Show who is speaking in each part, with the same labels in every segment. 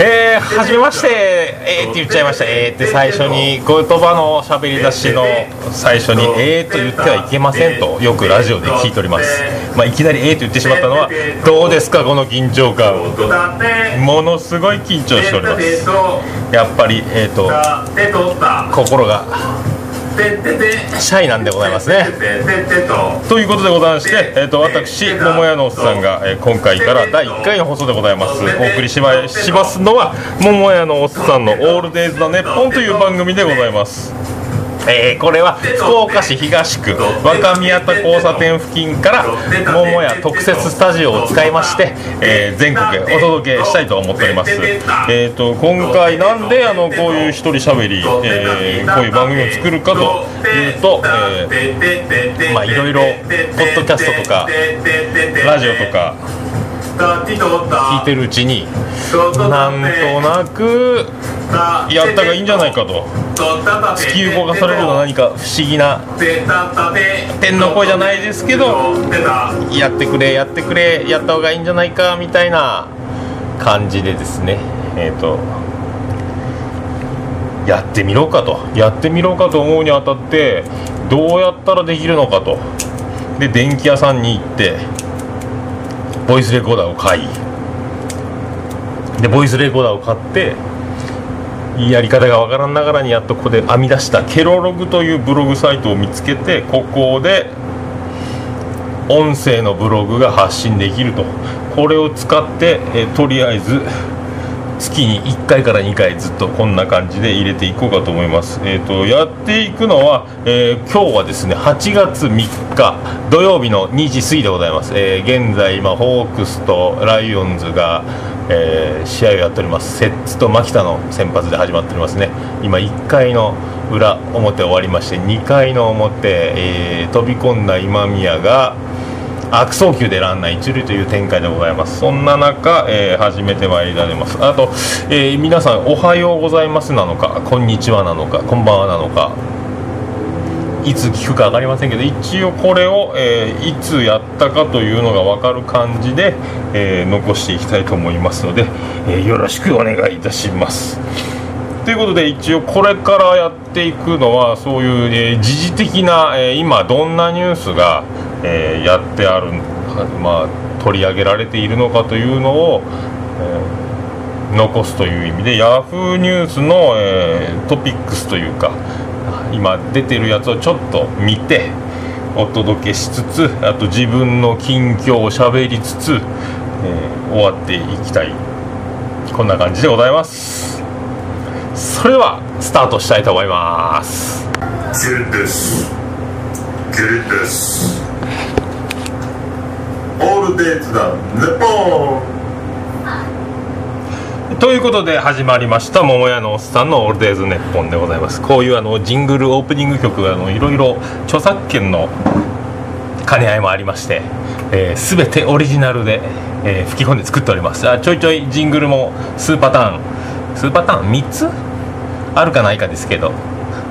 Speaker 1: えー、はじめまして。えーって言っちゃいました。えーって最初に言葉のしゃべり出しの最初にえーと言ってはいけませんとよくラジオで聞いております。まあいきなりえーと言ってしまったのはどうですかこの緊張感ものすごい緊張しております。やっぱりえーと心がシャイなんでございますね。ということでございまして、えー、と私桃屋のおっさんが、えー今回から第1回の放送でございます。お送りしましますのは桃屋のおっさんの「オールデイズ・のネッポン」という番組でございます。えーこれは福岡市東区若宮田交差点付近から桃屋特設スタジオを使いまして、えー全国へお届けしたいと思っております、えー、と今回なんであのこういう一人しゃべり、えーこういう番組を作るかというと、えーまあいろいろポッドキャストとかラジオとか聞いてるうちになんとなくやったがいいんじゃないかと。突き動かされるような何か不思議な天の声じゃないですけどやってくれやってくれやった方がいいんじゃないかみたいな感じでですね。えっ、とやってみろかと。やってみろかと思うにあたってどうやったらできるのかと。で電気屋さんに行ってボイスレコーダーを買い。でボイスレコーダーを買ってやり方がわからんながらにやっとここで編み出したケロログというブログサイトを見つけてここで音声のブログが発信できると。これを使って、えとりあえず月に1回から2回ずっとこんな感じで入れていこうかと思います、えー、とやっていくのは、えー今日はですね8月3日土曜日の2時過ぎでございます、えー現在今ホークスとライオンズが、えー試合をやっております。摂津と牧田の先発で始まっておりますね。今1回の裏表終わりまして2回の表、え飛び込んだ今宮が悪送球でランナー一塁という展開でございます。そんな中、えー始めてまいりられます。あと、えー皆さんおはようございますなのかこんにちはなのかこんばんはなのかいつ聞くか分かりませんけど一応これを、えーいつやったかというのが分かる感じで、え残していきたいと思いますので、えよろしくお願いいたします。ということで一応これからやっていくのはそういう、え時事的な、え今どんなニュースが、えーやってある、まあ、取り上げられているのかというのを、えー残すという意味で Yahoo ニュースの、えートピックスというか今出てるやつをちょっと見てお届けしつつあと自分の近況をしゃべりつつ、えー終わっていきたい。こんな感じでございます。それではスタートしたいと思います
Speaker 2: キリですキリですオールデイズだ。ネポン。
Speaker 1: ということで始まりました。桃屋のおっさんの「オールデイズ・ネッポン」でございます。こういうあのジングルオープニング曲があのいろいろ著作権の兼ね合いもありまして、えー、全てオリジナルで、えー吹き込んで作っております。あちょいちょいジングルも数パターン。数パターン？3つ？あるかないかですけど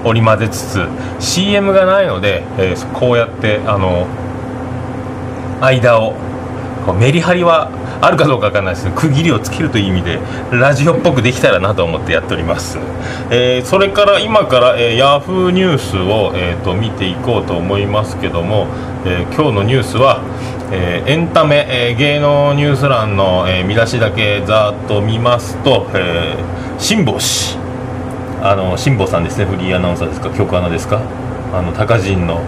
Speaker 1: 織り交ぜつつ CM がないので、えーこうやってあの間をこうメリハリはあるかどうかわかんないですけど区切りをつけるという意味でラジオっぽくできたらなと思ってやっております、えーそれから今から、えー、ヤフーニュースを、えーと見ていこうと思いますけども、えー今日のニュースは、えーエンタメ、えー芸能ニュース欄の、えー見出しだけざっと見ますと、え辛坊氏あの辛坊さんですね。フリーアナウンサーですか？局アナですか？あの高人の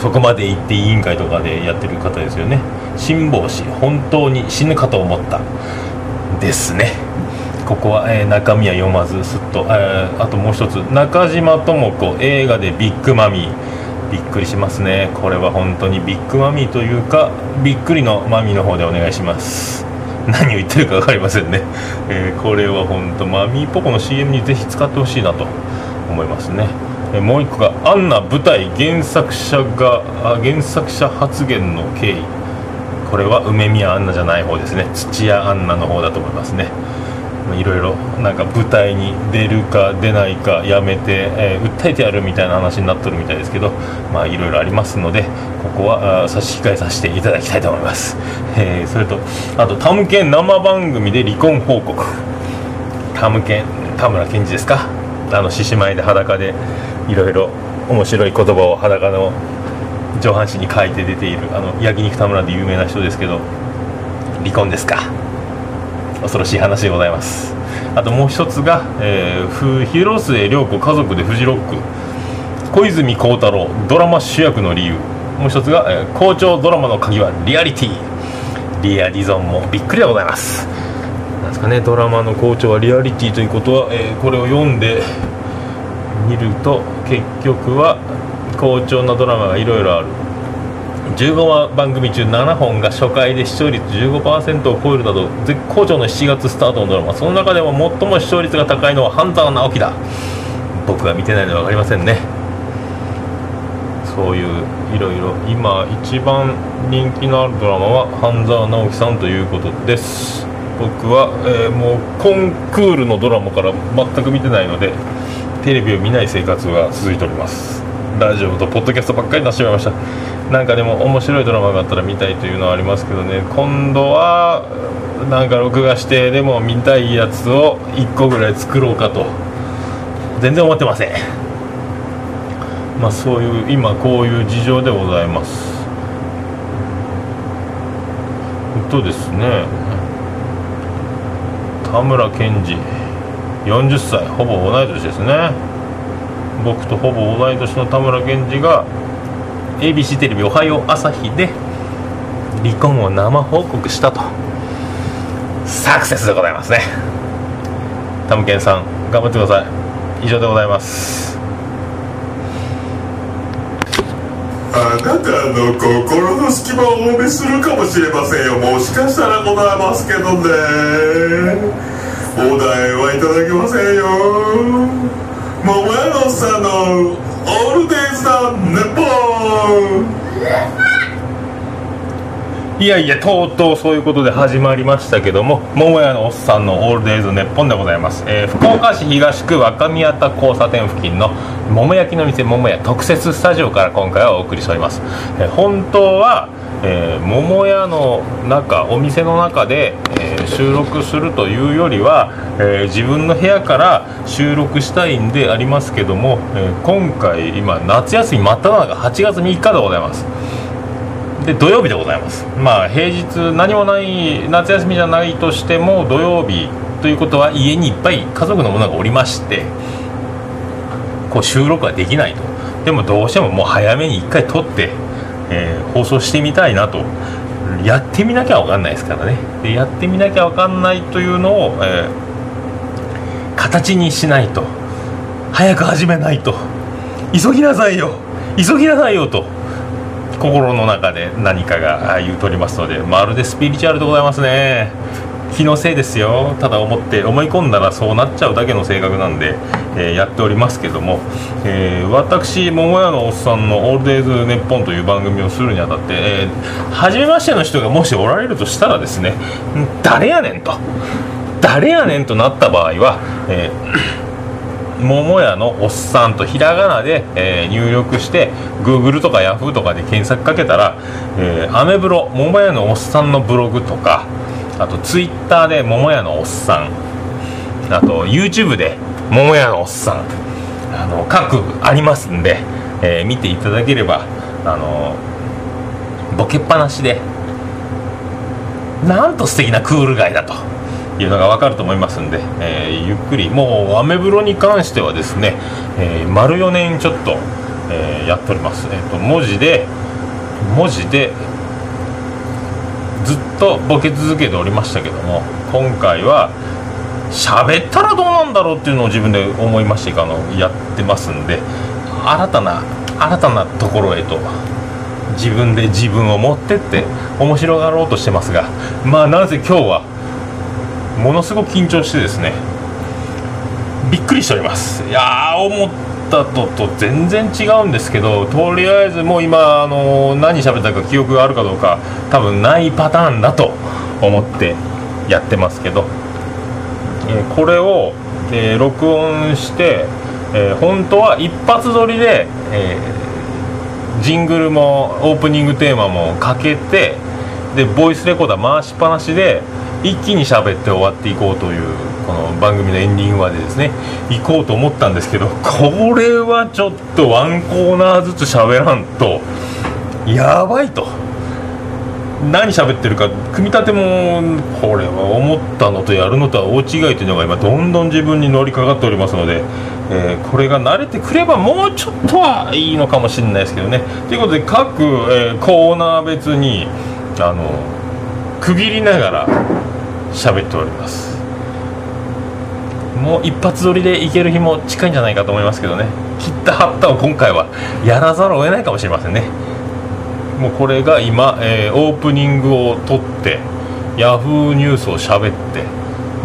Speaker 1: そこまで行って委員会とかでやってる方ですよね。辛坊氏本当に死ぬかと思ったですね。ここは、えー中身は読まずすっと、えーあともう一つ。中島智子映画でビッグマミー。びっくりしますね。これは本当にビッグマミーというかびっくりのマミーの方でお願いします。何を言ってるか分かりませんね、えーこれは本当マミーポコの CM にぜひ使ってほしいなと思いますね。もう一個がアンナ舞台原作者が原作者発言の経緯。これは梅宮アンナじゃない方ですね。土屋アンナの方だと思いますね。いろいろなんか舞台に出るか出ないかやめて、えー訴えてやるみたいな話になっとるみたいですけどまあいろいろありますのでここは差し控えさせていただきたいと思います、えーそれとあとタムケン生番組で離婚報告。タムケン田村健二ですか？あの獅子舞で裸でいろいろ面白い言葉を裸の上半身に書いて出ているあの焼肉田村で有名な人ですけど離婚ですか。恐ろしい話でございます。あともう一つが、えー広末涼子家族でフジロック。小泉孝太郎ドラマ主役の理由。もう一つが、えー校長ドラマの鍵はリアリティ。リアリゾンもびっくりでございます。なんですかねドラマの校長はリアリティということは、えーこれを読んで見ると結局は好調なドラマがいろいろある。15話番組中7本が初回で視聴率15%を超えるなど絶好調の7月スタートのドラマ。その中でも最も視聴率が高いのは半沢直樹だ。僕が見てないので分かりませんね。そういういろいろ今一番人気のあるドラマは半沢直樹さんということです。僕は、えーもうコンクールのドラマから全く見てないのでテレビを見ない生活が続いております。ラジオとポッドキャストばっかりになってしまいました。なんかでも面白いドラマがあったら見たいというのはありますけどね。今度はなんか録画してでも見たいやつを1個ぐらい作ろうかと。全然思ってません。まあそういう今こういう事情でございます。とですね。田村健二。40歳ほぼ同い年ですね。僕とほぼ同い年の田村健二が ABC テレビ「おはよう朝日」で離婚を生報告したと。サクセスでございますね。タムケンさん頑張ってください。以上でございます。
Speaker 2: あなたの心の隙間をお見せするかもしれませんよ。もしかしたらございますけどね。お題はいただけませんよ。桃屋のおっさんのオールデイズだネポン。
Speaker 1: いやいやとうとうそういうことで始まりましたけども桃屋のおっさんのオールデイズネッポンでございます、えー福岡市東区若宮田交差点付近の桃焼きの店桃屋特設スタジオから今回はお送りしております、えー本当は、えー桃屋の中お店の中で、えー収録するというよりは、えー自分の部屋から収録したいんでありますけども、え今回今夏休み真っ只中8月3日でございます。で土曜日でございます。まあ平日何もない夏休みじゃないとしても土曜日ということは家にいっぱい家族の者がおりましてこう収録はできないと。でもどうしてももう早めに1回撮って、えー放送してみたいなと。やってみなきゃ分かんないですからね。でやってみなきゃ分かんないというのを、えー形にしないと。早く始めないと。急ぎなさいよ。急ぎなさいよと。心の中で何かが言うとりますのでまるでスピリチュアルでございますね。気のせいですよ。ただ思って思い込んだらそうなっちゃうだけの性格なんで、えーやっておりますけども、えー私桃屋のおっさんの「オールデイズネッポン」という番組をするにあたって、えー初めましての人がもしおられるとしたらですね誰やねんと。誰やねんとなった場合は、えー桃屋のおっさんとひらがなで、えー入力して Google とか Yahoo とかで検索かけたら、えーアメブロ桃屋のおっさんのブログとかあと Twitter で桃屋のおっさん。あと YouTube で桃屋のおっさん。あの各ありますんで、えー見ていただければあのボケっぱなしでなんと素敵なクールガイだというのが分かると思いますんで、えーゆっくり。もうアメブロに関してはですね、えー丸4年ちょっと、えーやっております、えーと文字で文字でずっとボケ続けておりましたけども今回は喋ったらどうなんだろうっていうのを自分で思いましてあのやってますんで新たな新たなところへと自分で自分を持ってって面白がろうとしてますがまあなぜ今日はものすごく緊張してですねびっくりしております。いやー思ったとと全然違うんですけどとりあえずもう今あの何喋ったか記憶があるかどうか多分ないパターンだと思ってやってますけど、えーこれを、えー録音して、えー本当は一発撮りで、えジングルもオープニングテーマもかけてでボイスレコーダー回しっぱなしで一気に喋って終わっていこうというこの番組のエンディングまでですね。行こうと思ったんですけどこれはちょっとワンコーナーずつ喋らんとやばいと。何喋ってるか組み立てもこれは思ったのとやるのとは大違いというのが今どんどん自分に乗りかかっておりますので、えーこれが慣れてくればもうちょっとはいいのかもしれないですけどね。ということで各、えーコーナー別にあの区切りながら喋っております。もう一発撮りでいける日も近いんじゃないかと思いますけどね。切った貼ったを今回は やらざるを得ないかもしれませんね。もうこれが今、えーオープニングを撮ってヤフーニュースを喋って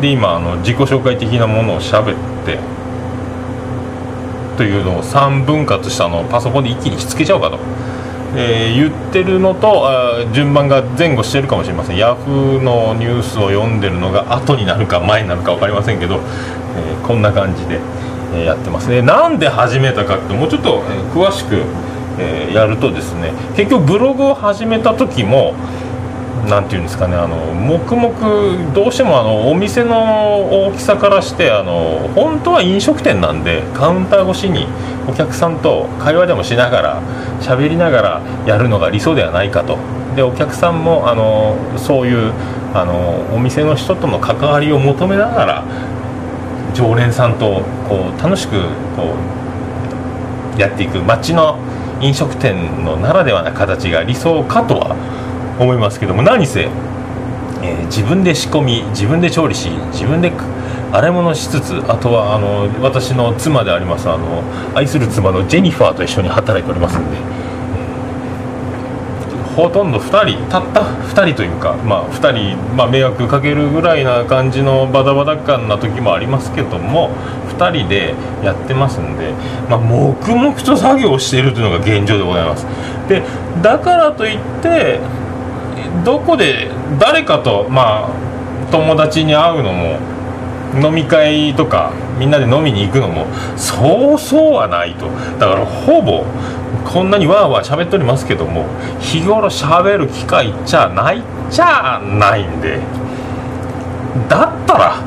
Speaker 1: で今あの自己紹介的なものを喋ってというのを3分割したのをパソコンで一気にひっつけちゃおうかと、えー言ってるのとあ順番が前後してるかもしれません。ヤフーのニュースを読んでるのが後になるか前になるか分かりませんけど、えーこんな感じで、えーやってますね。なんで始めたかってもうちょっと、え詳しく、えやるとですね結局ブログを始めた時もなんていうんですかねあの黙々どうしてもあのお店の大きさからしてあの本当は飲食店なんでカウンター越しにお客さんと会話でもしながら喋りながらやるのが理想ではないかと。でお客さんもあのそういうあのお店の人との関わりを求めながら常連さんとこう楽しくこうやっていく街の飲食店のならではな形が理想かとは思いますけども何せ、えー自分で仕込み自分で調理し自分で洗い物しつつあとはあの私の妻でありますあの愛する妻のジェニファーと一緒に働いておりますんで、えーほとんど2人たった2人というか、まあ、2人、まあ、迷惑かけるぐらいな感じのバタバタ感な時もありますけども2人でやってますんで、まあ、黙々と作業をしているというのが現状でございます。でだからといってどこで誰かとまあ友達に会うのも飲み会とかみんなで飲みに行くのもそうそうはないとだからほぼこんなにわーわー喋っておりますけども日頃喋る機会じゃないじゃないんでだったら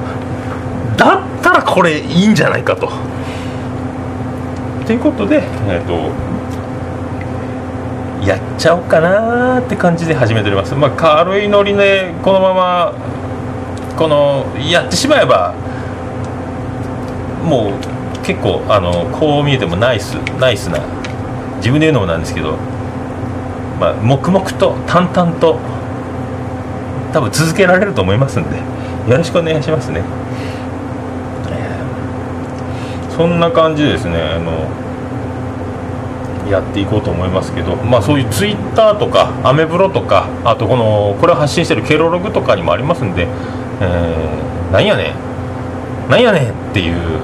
Speaker 1: だったらこれいいんじゃないかと。ということでえっ、とやっちゃおうかなーって感じで始めております。まあ軽いノリでこのままこのやってしまえばもう結構あのこう見えてもナイスナイスな自分で言うのもなんですけどまあ黙々と淡々と多分続けられると思いますんでよろしくお願いしますね。そんな感じですねあのやっていこうと思いますけど、まあ、そういうツイッターとかアメブロとかあとこのこれを発信してるケロログとかにもありますんで、えーなんやねんなんやねんっていう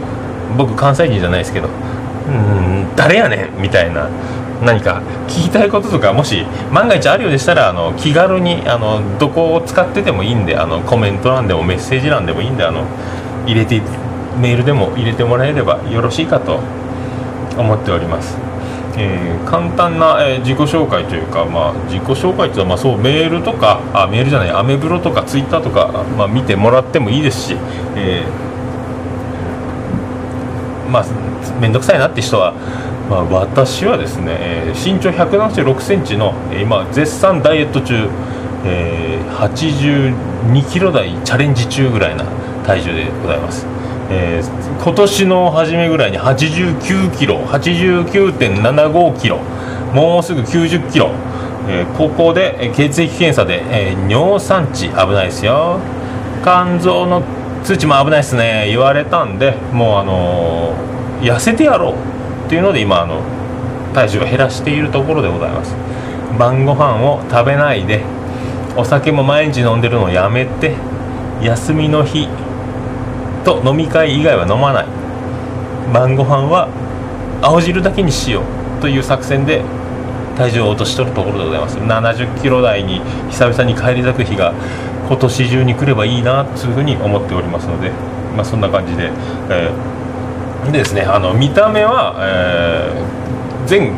Speaker 1: 僕関西人じゃないですけどうん誰やねんみたいな何か聞きたいこととかもし万が一あるようでしたらあの気軽にあのどこを使っててもいいんであのコメント欄でもメッセージ欄でもいいんであの入れてメールでも入れてもらえればよろしいかと思っております。えー簡単な、えー自己紹介というか、まあ、自己紹介というのは、まあ、そうメールとかあメールじゃないアメブロとかツイッターとか、まあ、見てもらってもいいですし、えーまあ面倒くさいなって人は、まあ、私はですね、えー身長1 7 6センチの、今絶賛ダイエット中、えー82キロ台チャレンジ中ぐらいな体重でございます。えー今年の初めぐらいに89キロ89.75キロもうすぐ90キロ、えーここで血液検査で、えー尿酸値危ないですよ。肝臓の数値も危ないですね。言われたんでもうあの痩せてやろうっていうので今あの体重を減らしているところでございます。晩ご飯を食べないでお酒も毎日飲んでるのをやめて休みの日と飲み会以外は飲まない。晩ご飯は青汁だけにしようという作戦で体重を落としとるところでございます。70キロ台に久々に返り咲く日が今年中に来ればいいなというふうに思っておりますので、まあ、そんな感じで、えー、でですねあの見た目は、えー、全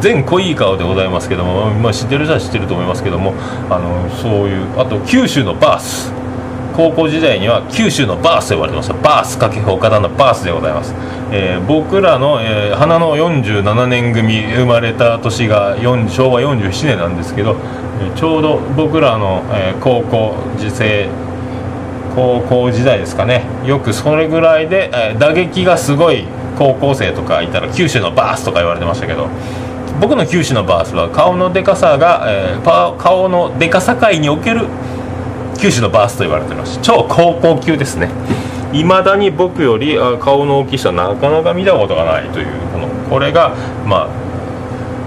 Speaker 1: 全濃い顔でございますけども、まあ、知ってる人は知ってると思いますけどもあのそういうあと九州のバース。高校時代には九州のバースと呼ばれてましたバース掛布岡田のバースでございます、えー、僕らの、えー、花の47年組生まれた年が昭和47年なんですけど、えー、ちょうど僕らの、えー、高校時世高校時代ですかね。よくそれぐらいで、えー、打撃がすごい高校生とかいたら九州のバースとか言われてましたけど僕の九州のバースは顔のでかさが、えー、顔のでかさ界における九州のバースと言われてます。超高校級ですね。いまだに僕より顔の大きさなかなか見たことがないというこのこれがま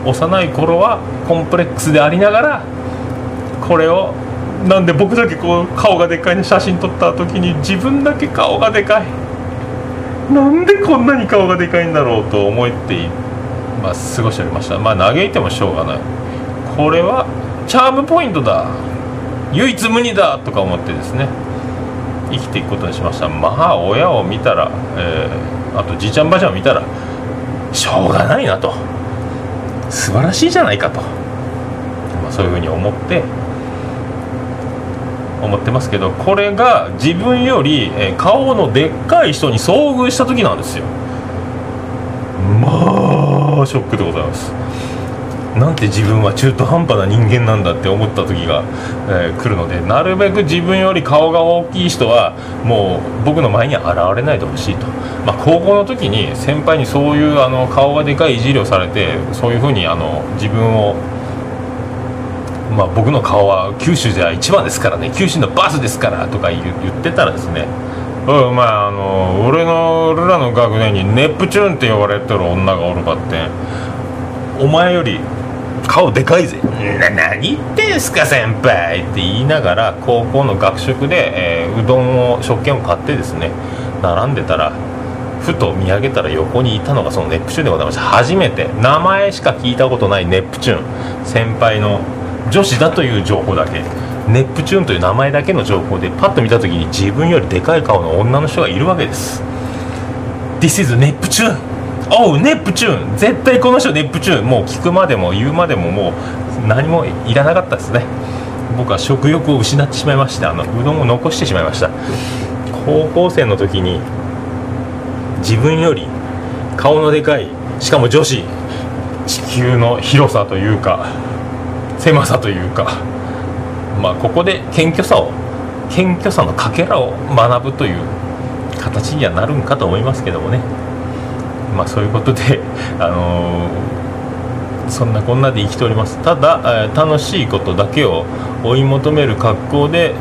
Speaker 1: あ幼い頃はコンプレックスでありながらこれをなんで僕だけこう顔がでかいの写真撮った時に自分だけ顔がでかい。なんでこんなに顔がでかいんだろうと思ってまあ、過ごしておりました。まあ嘆いてもしょうがない。これはチャームポイントだ。唯一無二だとか思ってですね生きていくことにしました。まあ親を見たら、えー、あとじいちゃんばあちゃんを見たらしょうがないなと。素晴らしいじゃないかと、まあ、そういうふうに思って思ってますけどこれが自分より、えー、顔のでっかい人に遭遇した時なんですよ。まあショックでございます。なんて自分は中途半端な人間なんだって思った時が、えー、来るのでなるべく自分より顔が大きい人はもう僕の前に現れないでほしいと、まあ、高校の時に先輩にそういうあの顔がでかいいじりをされてそういうふうにあの自分をまあ、僕の顔は九州じゃ一番ですからね。九州のバスですからとか言ってたらですね。お前あの俺の俺らの学年にネプチューンって呼ばれてる女がおるかってお前より顔でかいぜ。な何言ってんすか先輩。って言いながら高校の学食で、えー、うどんを食券を買ってですね並んでたらふと見上げたら横にいたのがそのネプチューンでございました。初めて。名前しか聞いたことないネプチューン。先輩の女子だという情報だけ。ネプチューンという名前だけの情報でパッと見た時に自分よりでかい顔の女の人がいるわけです。This is ネプチューンおうネプチューン。絶対この人ネプチューン。もう聞くまでも言うまでももう何もいらなかったですね。僕は食欲を失ってしまいました。あのうどんを残してしまいました。高校生の時に自分より顔のでかいしかも女子地球の広さというか狭さというかまあここで謙虚さを謙虚さのかけらを学ぶという形にはなるんかと思いますけどもね。まあ、そういうことで、あの、そんなこんなで生きておりますただ、え、楽しいことだけを追い求める格好で、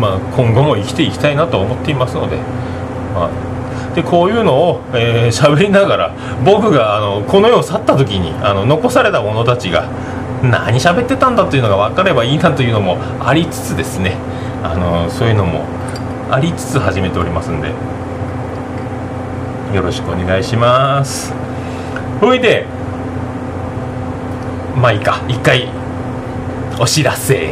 Speaker 1: まあ、今後も生きていきたいなと思っていますので,、まあ、でこういうのを喋、えー、りながら僕があのこの世を去った時にあの残された者たちが何喋ってたんだというのが分かればいいなというのもありつつですねあのそういうのもありつつ始めておりますんで。よろしくお願いします。ほいでまあいいか。一回お知らせ。
Speaker 2: よ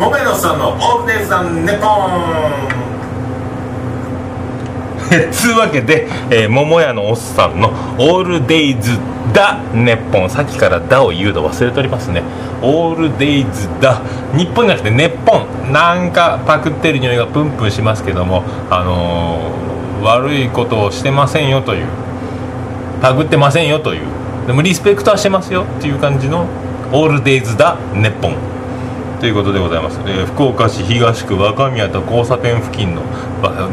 Speaker 2: モメロさんのオールデイズ・ネポン
Speaker 1: つうわけで、えー、桃屋のおっさんの「オールデイズ・ダ・ネッポン」さっきから「ダ」を言うの忘れておりますね「オールデイズ・ダ」日本じゃなくて「ネッポン」なんかパクってる匂い。がプンプンしますけどもあのー、悪い。ことをしてませんよとい。うパクってませんよとい。うでもリスペクトはしてますよってい。う感じの「オールデイズ・ダ・ネッポン」ということでございます、えー、福岡市東区若宮田交差点付近の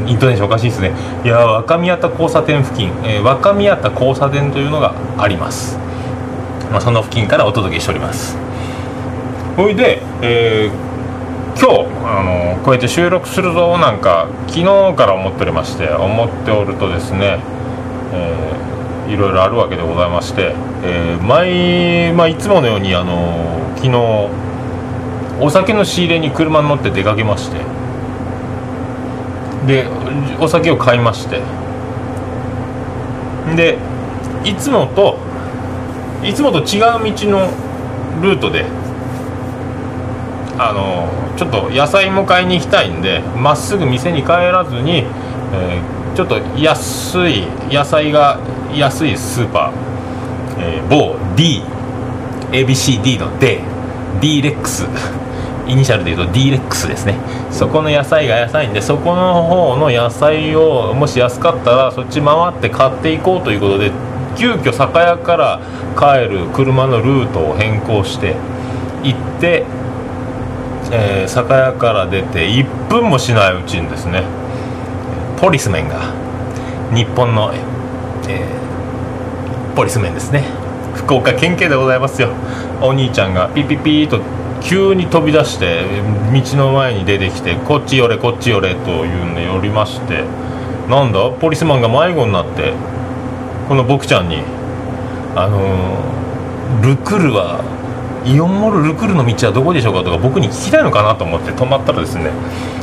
Speaker 1: イントネーションおかしいですね。いや若宮田交差点付近、えー、若宮田交差点というのがあります、まあ、その付近からお届けしております。ほいで、えー、今日あのこうやって収録するぞなんか昨日から思っておりまして思っておるとですね、えー、いろいろあるわけでございまして、えー、毎、まあ、いつものようにあの昨日お酒の仕入れに車に乗って出かけまして。でお酒を買いまして。でいつもといつもと違う道のルートであのちょっと野菜も買いに行きたいんでまっすぐ店に帰らずに、えー、ちょっと安い野菜が安いスーパー、えー、某 DABCD の D D レックスイニシャルで言うと D レックスですね。そこの野菜が安いんでそこの方の野菜をもし安かったらそっち回って買っていこうということで急遽酒屋から帰る車のルートを変更して行ってえー、酒屋から出て1分もしないうちにですねポリスメンが日本の、えー、ポリスメンですね。福岡県警でございますよ。お兄ちゃんがピピピーと急に飛び出して道の前に出てきてこっち寄れこっち寄れというんで寄りましてなんだ？ポリスマンが迷子になってこの僕ちゃんにあのー、ルクルはイオンモールルクルの道はどこでしょうかとか僕に聞きたいのかなと思って止まったらですね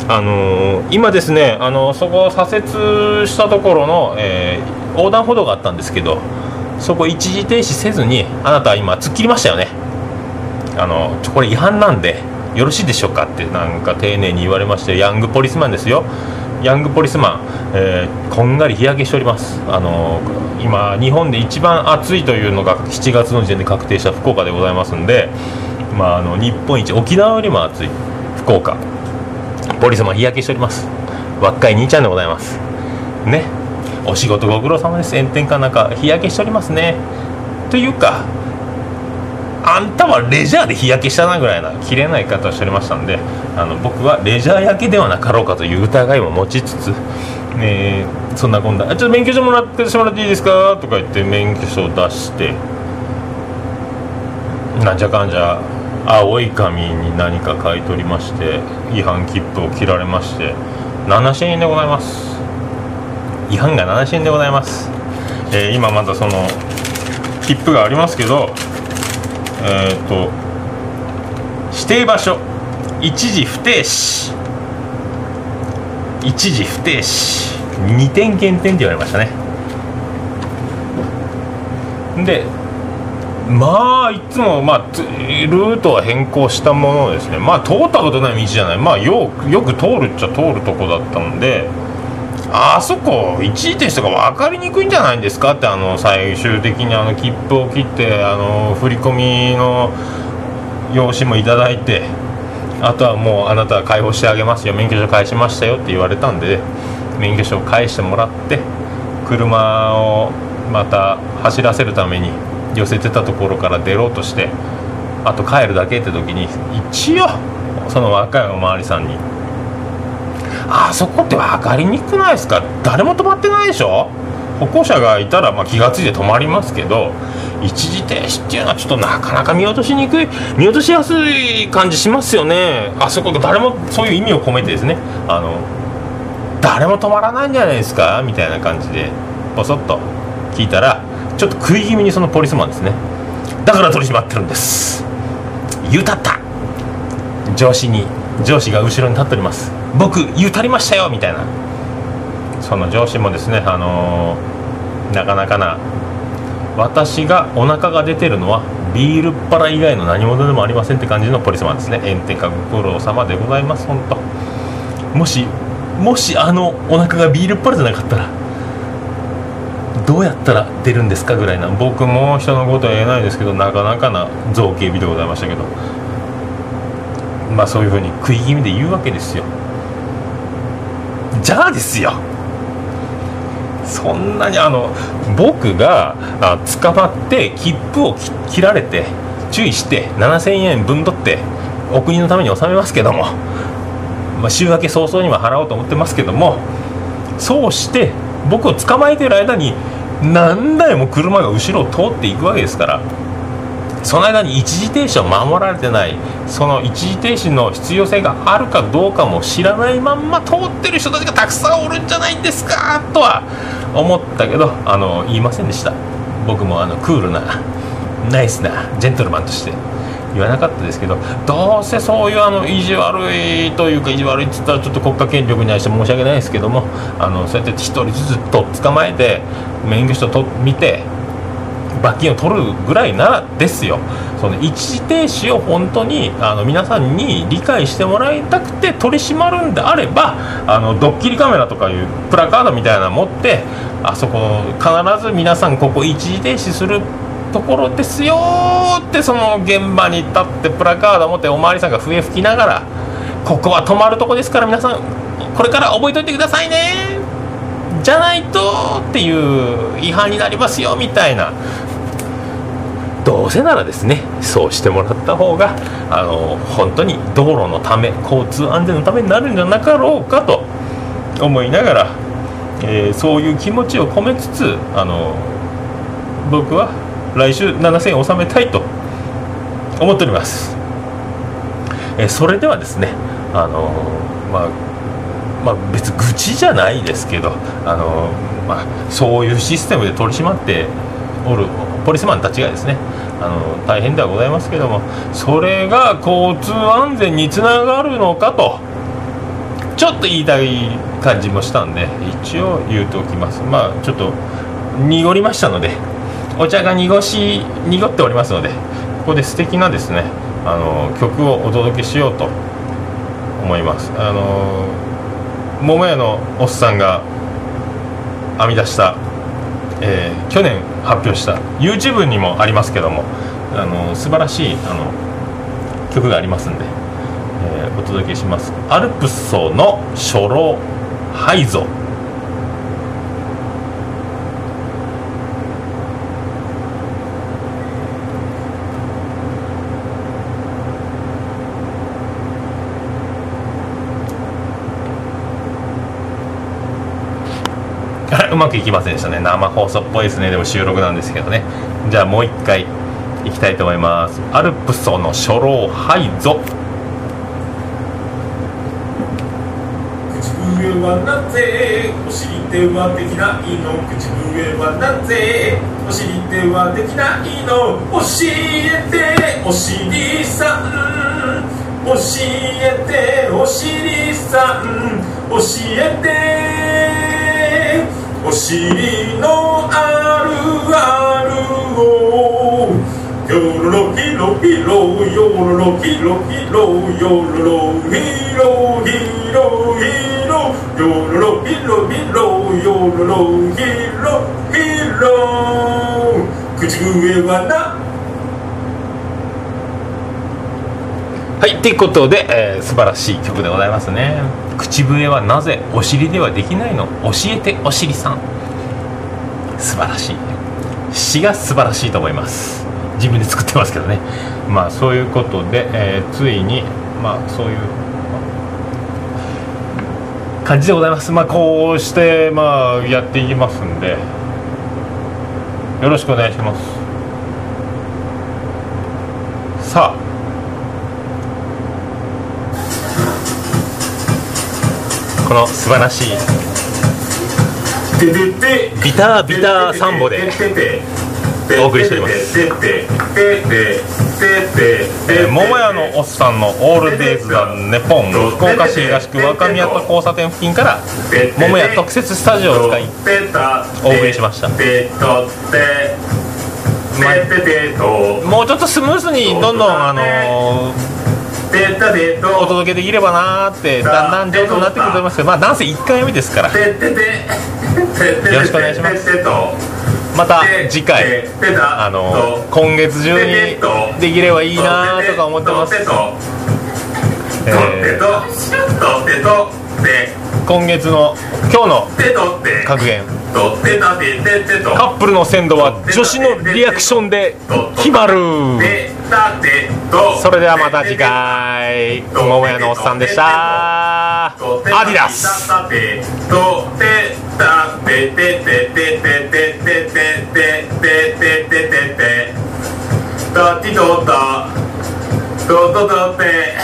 Speaker 1: あのー、今ですねあのそこ左折したところの、えー、横断歩道があったんですけどそこ一時停止せずにあなたは今突っ切りましたよね。あのこれ違反なんでよろしいでしょうかってなんか丁寧に言われましてヤングポリスマンですよ。ヤングポリスマン、えー、こんがり日焼けしております。あの今日本で一番暑いというのが7月の時点で確定した福岡でございますんで、まあ、あの日本一沖縄よりも暑い福岡。ポリスマン日焼けしております。若い兄ちゃんでございます。ね。お仕事ご苦労様です。炎天下なんか日焼けしておりますね。というかあんたはレジャーで日焼けしたなぐらいな切れない方をしておりましたんであの僕はレジャー焼けではなかろうかという疑いも持ちつつ、ね、そんなこんな「ちょっと免許証もらってしてもらっていいですか?」とか言って免許証を出して。なんじゃかんじゃ青い紙に何か書いておりまして違反切符を切られまして。7000円でございます。違反が7000円でございます、えー、今まだその切符がありますけどえっ、と指定場所。一時不停止。一時不停止。2点減点って言われましたね。でまあいつも、まあ、ルートは変更したものですね。まあ通ったことない道じゃない。まあよよく通るっちゃ通るとこだったんであそこ一時停止とか分かりにくいんじゃないんですかってあの最終的にあの切符を切ってあの振り込みの用紙もいただいてあとはもうあなたは解放してあげますよ免許証返しましたよって言われたんで免許証返してもらって車をまた走らせるために寄せてたところから出ろうとしてあと帰るだけって時に一応その若いお巡りさんにあそこって分かりにくくないですか？誰も止まってないでしょ？歩行者がいたらま気が付いて止まりますけど一時停止っていうのはちょっとなかなか見落としにくい見落としやすい感じしますよね。あそこ誰もそういう意味を込めてですね。あの誰も止まらないんじゃないですか？みたいな感じでボソッと聞いたらちょっと食い気味にそのポリスマンですね。だから取り締まってるんです。言うたった。上司に上司が後ろに立っております。僕言うたりましたよみたいな。その上司もですねあのー、なかなかな。私がお腹が出てるのはビールっ腹以外の何物でもありませんって感じのポリスマンですね。炎天下ご苦労様でございます本当。もしもしあのお腹がビールっ腹じゃなかったらどうやったら出るんですかぐらいな。僕も人のことは言えないですけどなかなかな造形美でございましたけど。まあそういうふうに食い気味で言うわけですよ。じゃあですよ。そんなにあの僕があ捕まって切符を切られて注意して7000円分取ってお国のために納めますけども、まあ、週明け早々には払おうと思ってますけどもそうして僕を捕まえてる間に何台も車が後ろを通っていくわけですからその間に一時停止を守られてない。その一時停止の必要性があるかどうかも知らないまんま通ってる人たちがたくさんおるんじゃないんですか？とは思ったけどあの言いませんでした。僕もあのクールなナイスなジェントルマンとして言わなかったですけどどうせそういうあの意地悪いというか意地悪いっつったらちょっと国家権力に対して申し訳ないですけどもあのそうやって1人ずつと捕まえて免許証と見て罰金を取るぐらいなですよ。その一時停止を本当にあの皆さんに理解してもらいたくて取り締まるんであればあのドッキリカメラとかいうプラカードみたいなの持ってあそこ必ず皆さんここ一時停止するところですよってその現場に立ってプラカード持っておまわりさんが笛吹きながらここは止まるとこですから皆さんこれから覚えといてくださいね。じゃないとっていう違反になりますよみたいな。どうせならですねそうしてもらった方があの本当に道路のため交通安全のためになるんじゃなかろうかと思いながら、えー、そういう気持ちを込めつつあの僕は来週7000円納めたいと思っております、えー、それではですねあのまあまあ、別愚痴じゃないですけどあの、まあ、そういうシステムで取り締まっておるポリスマンたちがですねあの大変ではございますけどもそれが交通安全につながるのかとちょっと言いたい感じもしたんで一応言うておきます。まあちょっと濁りましたのでお茶が濁し濁っておりますのでここで素敵なですねあの曲をお届けしようと思います。あの桃屋のおっさんが編み出したえー、去年発表した YouTube にもありますけどもあの素晴らしいあの曲がありますんで、えー、お届けします「アルプス層の初老ハイゾ」うまくいきませんでしたね。生放送っぽいですね。でも収録なんですけどね。じゃあもう一回いきたいと思います。アルプソの初老ハイゾ
Speaker 2: 口笛はなぜお尻手はできないの？口笛はなぜお尻手はできないの？教えてお尻さん。教えてお尻さん。教えてお尻のあるあるをヨロロヒロヒロヨロロヒロヒロヨロロヒロヒロヒロヨロロヒロヒロヨロロヒロヒロ口笛はな
Speaker 1: はい。ということで、えー、素晴らしい曲でございますね。口笛はなぜお尻ではできないの？教えてお尻さん。素晴らしい。詩が素晴らしいと思います。自分で作ってますけどね。まあそういうことで、えー、ついにまあそういう感じでございます。まあこうしてまあやっていきますんで。よろしくお願いします。さあこの素晴らしいビタービターサンボでお送りしております。えー、桃屋のおっさんのオールデイズ・ザ・ネポン。福岡市東区若宮と交差点付近から桃屋特設スタジオを使いお送りしました、まもうちょっとスムーズにどんどんあのーお届けできればなーってだんだん上手になってくると思いますけどまあなんせ1回目ですから。よろしくお願いします。また次回あの今月中にできればいいなとか思ってます、えー、今月の今日の格言。カップルの鮮度は女子のリアクションで決まるそれではまた次回。桃屋のおっさんでした。アディダス。テ
Speaker 2: ティとったとっととって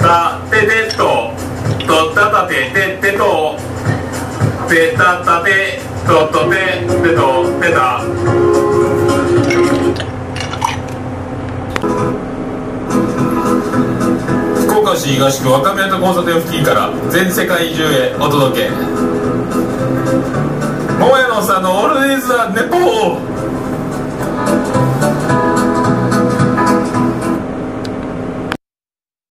Speaker 2: たててととったたてててとてたたてとっと野市東区若宮と交差点付近から全世界中へお届け。桃屋のおっさんのオールディーズ・ザ・ネポー。